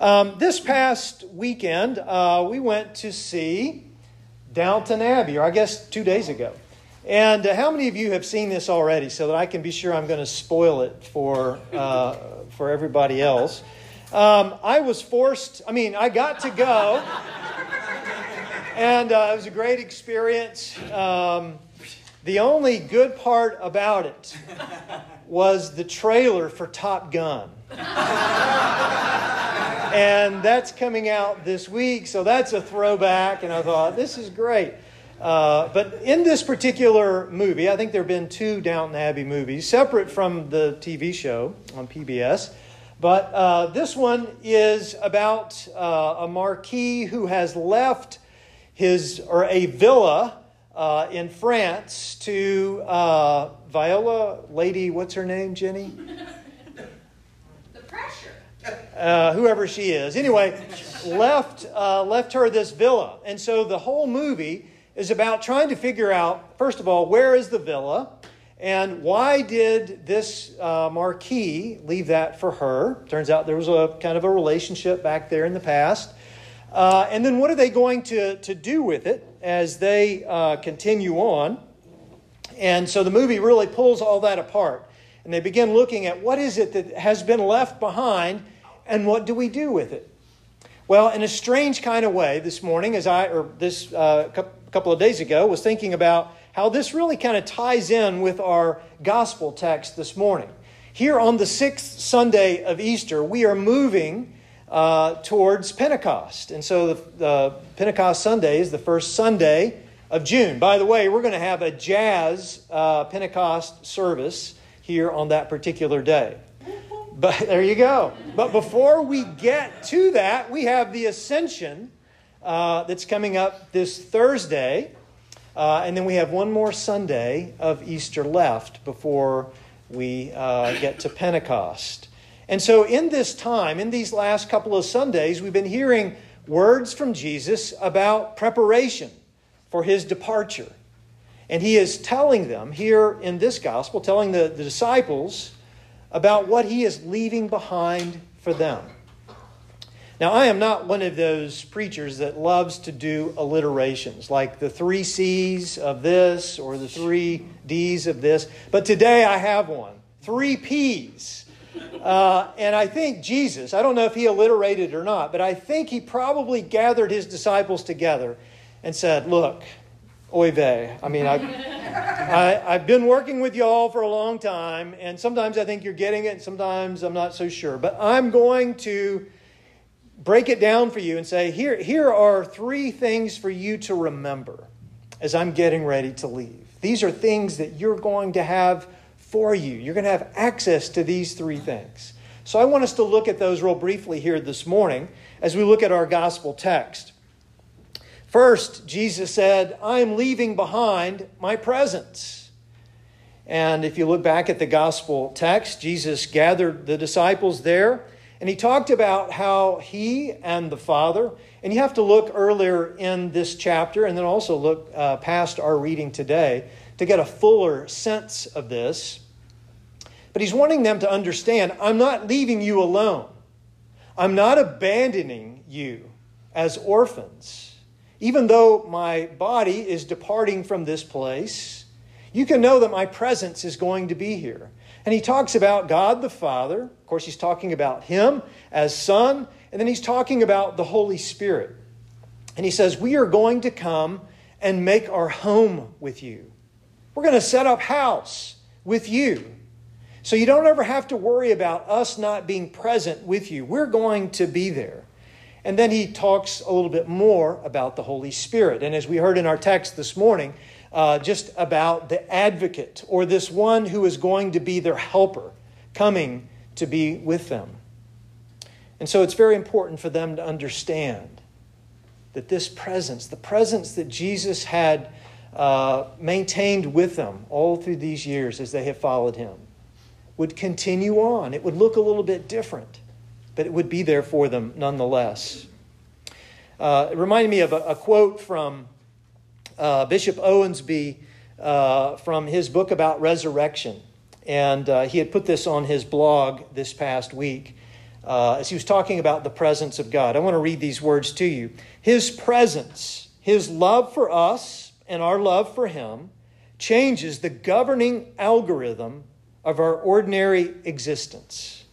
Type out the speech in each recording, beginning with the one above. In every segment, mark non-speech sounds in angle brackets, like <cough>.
Um, this past weekend, uh, we went to see Downton Abbey, or I guess two days ago. And uh, how many of you have seen this already so that I can be sure I'm going to spoil it for, uh, for everybody else? Um, I was forced, I mean, I got to go, and uh, it was a great experience. Um, the only good part about it was the trailer for Top Gun. <laughs> and that's coming out this week, so that's a throwback, and I thought, this is great. Uh, but in this particular movie, I think there have been two Downton Abbey movies, separate from the TV show on PBS. But uh, this one is about uh, a marquis who has left his or a villa uh, in France to uh, Viola, lady, what's her name, Jenny? The whoever she is. Anyway, left left her this villa, and so the whole movie is about trying to figure out, first of all, where is the villa? And why did this uh, marquis leave that for her? Turns out there was a kind of a relationship back there in the past. Uh, and then what are they going to, to do with it as they uh, continue on? And so the movie really pulls all that apart. And they begin looking at what is it that has been left behind and what do we do with it? Well, in a strange kind of way, this morning, as I, or this uh, couple of days ago, was thinking about how this really kind of ties in with our gospel text this morning. Here on the sixth Sunday of Easter, we are moving uh, towards Pentecost. And so the, Pentecost Sunday is the first Sunday of June. By the way, we're going to have a jazz uh, Pentecost service here on that particular day. But <laughs> there you go. But before we get to that, we have the ascension uh, that's coming up this Thursday. Uh, and then we have one more Sunday of Easter left before we uh, get to Pentecost. And so, in this time, in these last couple of Sundays, we've been hearing words from Jesus about preparation for his departure. And he is telling them here in this gospel, telling the, the disciples about what he is leaving behind for them. Now, I am not one of those preachers that loves to do alliterations, like the three C's of this or the three D's of this, but today I have one three P's. Uh, and I think Jesus, I don't know if he alliterated or not, but I think he probably gathered his disciples together and said, Look, oy vey. I mean, I've, I, I've been working with y'all for a long time, and sometimes I think you're getting it, and sometimes I'm not so sure. But I'm going to break it down for you and say, here, here are three things for you to remember as I'm getting ready to leave. These are things that you're going to have for you. You're going to have access to these three things. So I want us to look at those real briefly here this morning as we look at our gospel text. First, Jesus said, I am leaving behind my presence. And if you look back at the gospel text, Jesus gathered the disciples there and he talked about how he and the Father, and you have to look earlier in this chapter and then also look uh, past our reading today to get a fuller sense of this. But he's wanting them to understand I'm not leaving you alone, I'm not abandoning you as orphans. Even though my body is departing from this place, you can know that my presence is going to be here. And he talks about God the Father. Of course, he's talking about him as Son. And then he's talking about the Holy Spirit. And he says, We are going to come and make our home with you. We're going to set up house with you. So you don't ever have to worry about us not being present with you. We're going to be there. And then he talks a little bit more about the Holy Spirit. And as we heard in our text this morning, uh, just about the advocate or this one who is going to be their helper coming to be with them. And so it's very important for them to understand that this presence, the presence that Jesus had uh, maintained with them all through these years as they have followed him, would continue on. It would look a little bit different, but it would be there for them nonetheless. Uh, it reminded me of a, a quote from uh, Bishop Owensby uh, from his book about resurrection. And uh, he had put this on his blog this past week. uh, as he was talking about the presence of God. I want to read these words to you. His presence, his love for us, and our love for him changes the governing algorithm of our ordinary existence.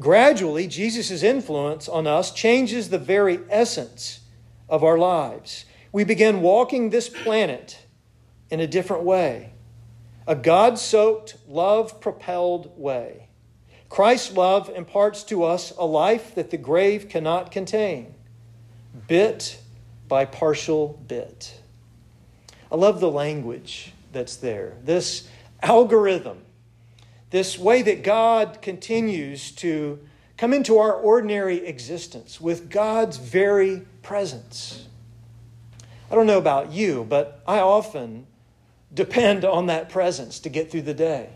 Gradually, Jesus' influence on us changes the very essence of our lives. We begin walking this planet in a different way, a God soaked, love propelled way. Christ's love imparts to us a life that the grave cannot contain, bit by partial bit. I love the language that's there. This algorithm, this way that God continues to come into our ordinary existence with God's very presence. I don't know about you, but I often depend on that presence to get through the day.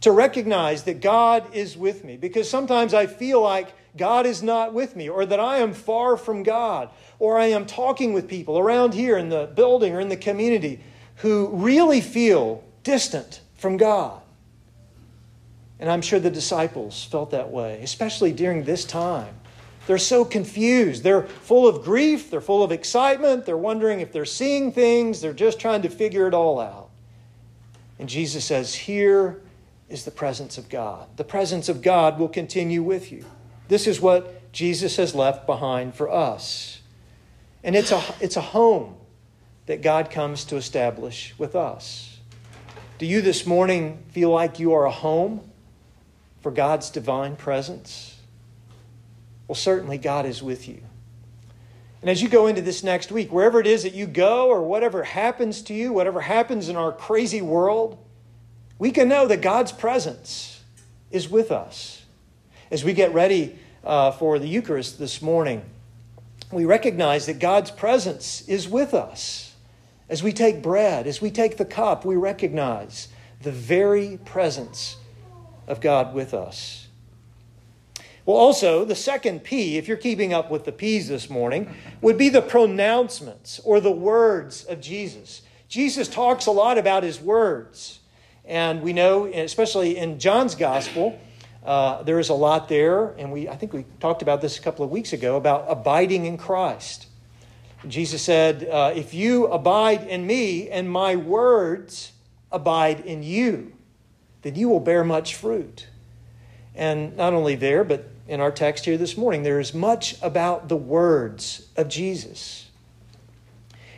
To recognize that God is with me, because sometimes I feel like God is not with me, or that I am far from God, or I am talking with people around here in the building or in the community who really feel distant from God. And I'm sure the disciples felt that way, especially during this time. They're so confused. They're full of grief. They're full of excitement. They're wondering if they're seeing things. They're just trying to figure it all out. And Jesus says, Here is the presence of God. The presence of God will continue with you. This is what Jesus has left behind for us. And it's a, it's a home that God comes to establish with us. Do you this morning feel like you are a home for God's divine presence? Well, certainly God is with you. And as you go into this next week, wherever it is that you go or whatever happens to you, whatever happens in our crazy world, we can know that God's presence is with us. As we get ready uh, for the Eucharist this morning, we recognize that God's presence is with us. As we take bread, as we take the cup, we recognize the very presence of God with us. Well, also, the second P, if you're keeping up with the P's this morning, would be the pronouncements or the words of Jesus. Jesus talks a lot about his words. And we know, especially in John's gospel, uh, there is a lot there. And we, I think we talked about this a couple of weeks ago about abiding in Christ. Jesus said, uh, If you abide in me and my words abide in you, then you will bear much fruit. And not only there, but in our text here this morning. There is much about the words of Jesus.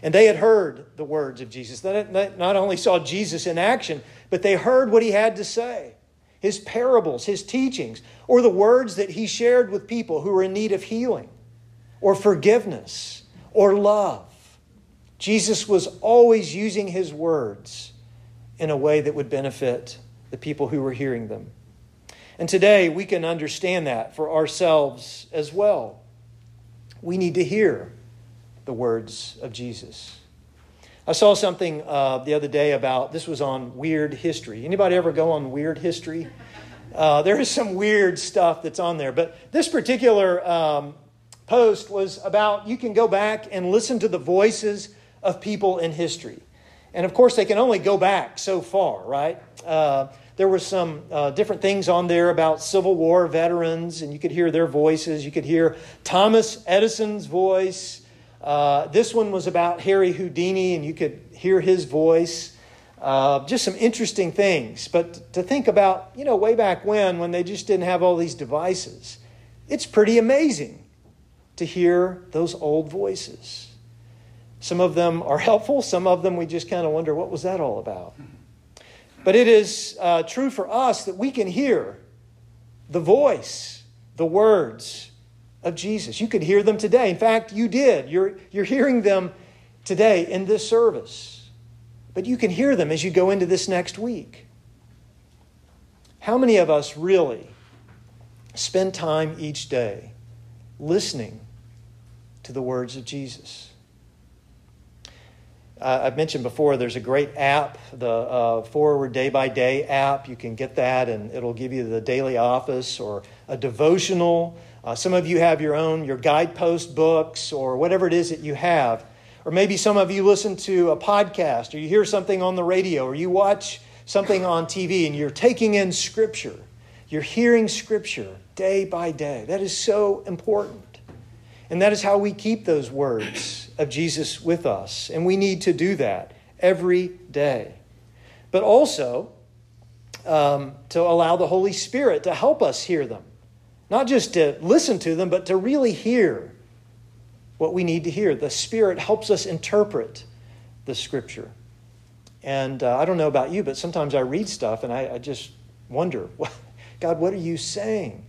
And they had heard the words of Jesus. They not only saw Jesus in action, but they heard what he had to say his parables, his teachings, or the words that he shared with people who were in need of healing, or forgiveness, or love. Jesus was always using his words in a way that would benefit the people who were hearing them. And today we can understand that for ourselves as well. We need to hear the words of Jesus. I saw something uh, the other day about this was on weird history. Anybody ever go on weird history? Uh, there is some weird stuff that's on there, but this particular um, post was about you can go back and listen to the voices of people in history. And of course, they can only go back so far, right? Uh, there were some uh, different things on there about Civil War veterans, and you could hear their voices. You could hear Thomas Edison's voice. Uh, this one was about Harry Houdini, and you could hear his voice. Uh, just some interesting things. But to think about, you know, way back when, when they just didn't have all these devices, it's pretty amazing to hear those old voices. Some of them are <laughs> helpful, some of them we just kind of wonder, what was that all about? But it is uh, true for us that we can hear the voice, the words of Jesus. You could hear them today. In fact, you did. You're, you're hearing them today in this service. But you can hear them as you go into this next week. How many of us really spend time each day listening to the words of Jesus? Uh, I've mentioned before, there's a great app, the uh, Forward Day by Day app. You can get that, and it'll give you the daily office or a devotional. Uh, some of you have your own, your guidepost books, or whatever it is that you have. Or maybe some of you listen to a podcast, or you hear something on the radio, or you watch something on TV, and you're taking in Scripture. You're hearing Scripture day by day. That is so important. And that is how we keep those words of Jesus with us. And we need to do that every day. But also um, to allow the Holy Spirit to help us hear them. Not just to listen to them, but to really hear what we need to hear. The Spirit helps us interpret the Scripture. And uh, I don't know about you, but sometimes I read stuff and I, I just wonder, <laughs> God, what are you saying?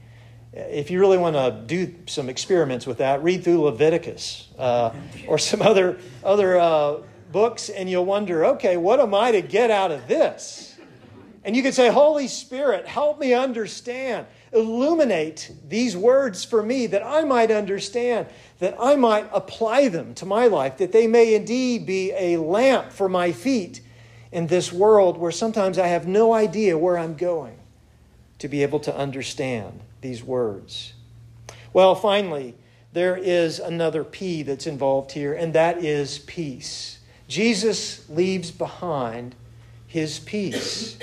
If you really want to do some experiments with that, read through Leviticus uh, or some other, other uh, books, and you'll wonder, okay, what am I to get out of this? And you could say, Holy Spirit, help me understand. Illuminate these words for me that I might understand, that I might apply them to my life, that they may indeed be a lamp for my feet in this world where sometimes I have no idea where I'm going, to be able to understand these words. Well, finally, there is another P that's involved here, and that is peace. Jesus leaves behind his peace.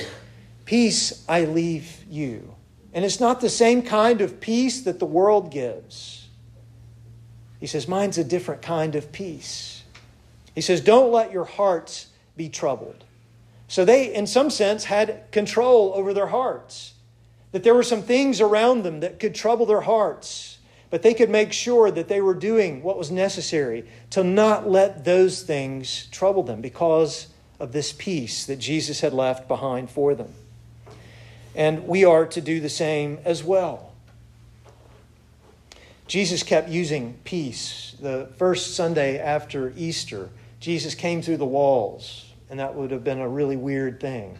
Peace I leave you. And it's not the same kind of peace that the world gives. He says, Mine's a different kind of peace. He says, Don't let your hearts be troubled. So they, in some sense, had control over their hearts. That there were some things around them that could trouble their hearts, but they could make sure that they were doing what was necessary to not let those things trouble them because of this peace that Jesus had left behind for them. And we are to do the same as well. Jesus kept using peace. The first Sunday after Easter, Jesus came through the walls, and that would have been a really weird thing.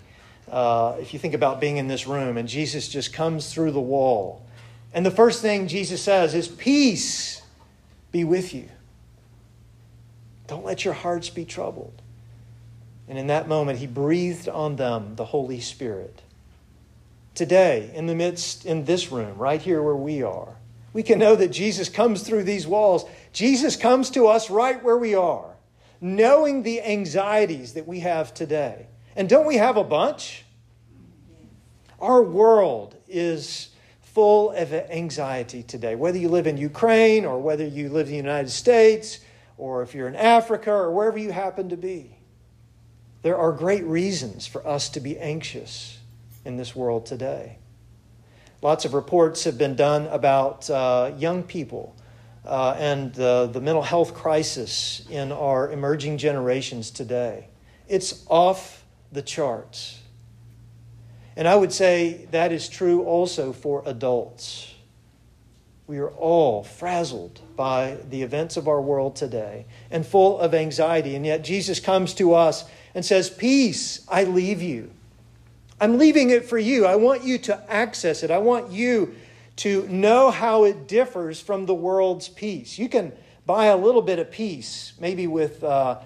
Uh, if you think about being in this room and Jesus just comes through the wall, and the first thing Jesus says is, Peace be with you. Don't let your hearts be troubled. And in that moment, he breathed on them the Holy Spirit. Today, in the midst, in this room, right here where we are, we can know that Jesus comes through these walls. Jesus comes to us right where we are, knowing the anxieties that we have today. And don't we have a bunch? Our world is full of anxiety today. Whether you live in Ukraine or whether you live in the United States or if you're in Africa or wherever you happen to be, there are great reasons for us to be anxious in this world today. Lots of reports have been done about uh, young people uh, and the mental health crisis in our emerging generations today. It's off the charts. And I would say that is true also for adults. We are all frazzled by the events of our world today and full of anxiety. And yet Jesus comes to us and says, Peace, I leave you. I'm leaving it for you. I want you to access it. I want you to know how it differs from the world's peace. You can buy a little bit of peace, maybe with. Uh,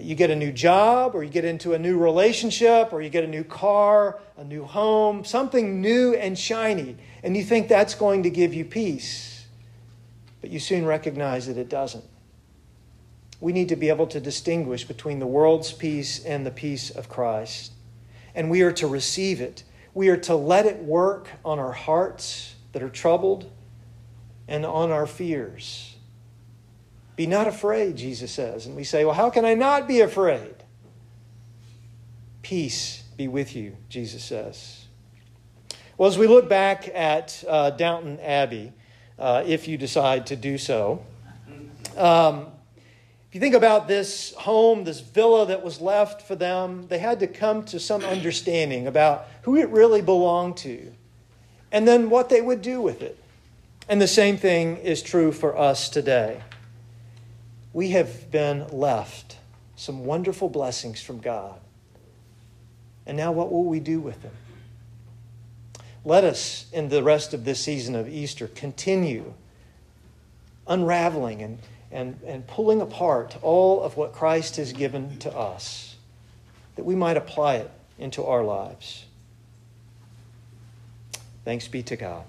you get a new job, or you get into a new relationship, or you get a new car, a new home, something new and shiny, and you think that's going to give you peace. But you soon recognize that it doesn't. We need to be able to distinguish between the world's peace and the peace of Christ. And we are to receive it. We are to let it work on our hearts that are troubled and on our fears. Be not afraid, Jesus says. And we say, Well, how can I not be afraid? Peace be with you, Jesus says. Well, as we look back at uh, Downton Abbey, uh, if you decide to do so, um, if you think about this home, this villa that was left for them, they had to come to some understanding about who it really belonged to and then what they would do with it. And the same thing is true for us today we have been left some wonderful blessings from God. And now, what will we do with them? Let us, in the rest of this season of Easter, continue unraveling and, and, and pulling apart all of what Christ has given to us, that we might apply it into our lives. Thanks be to God.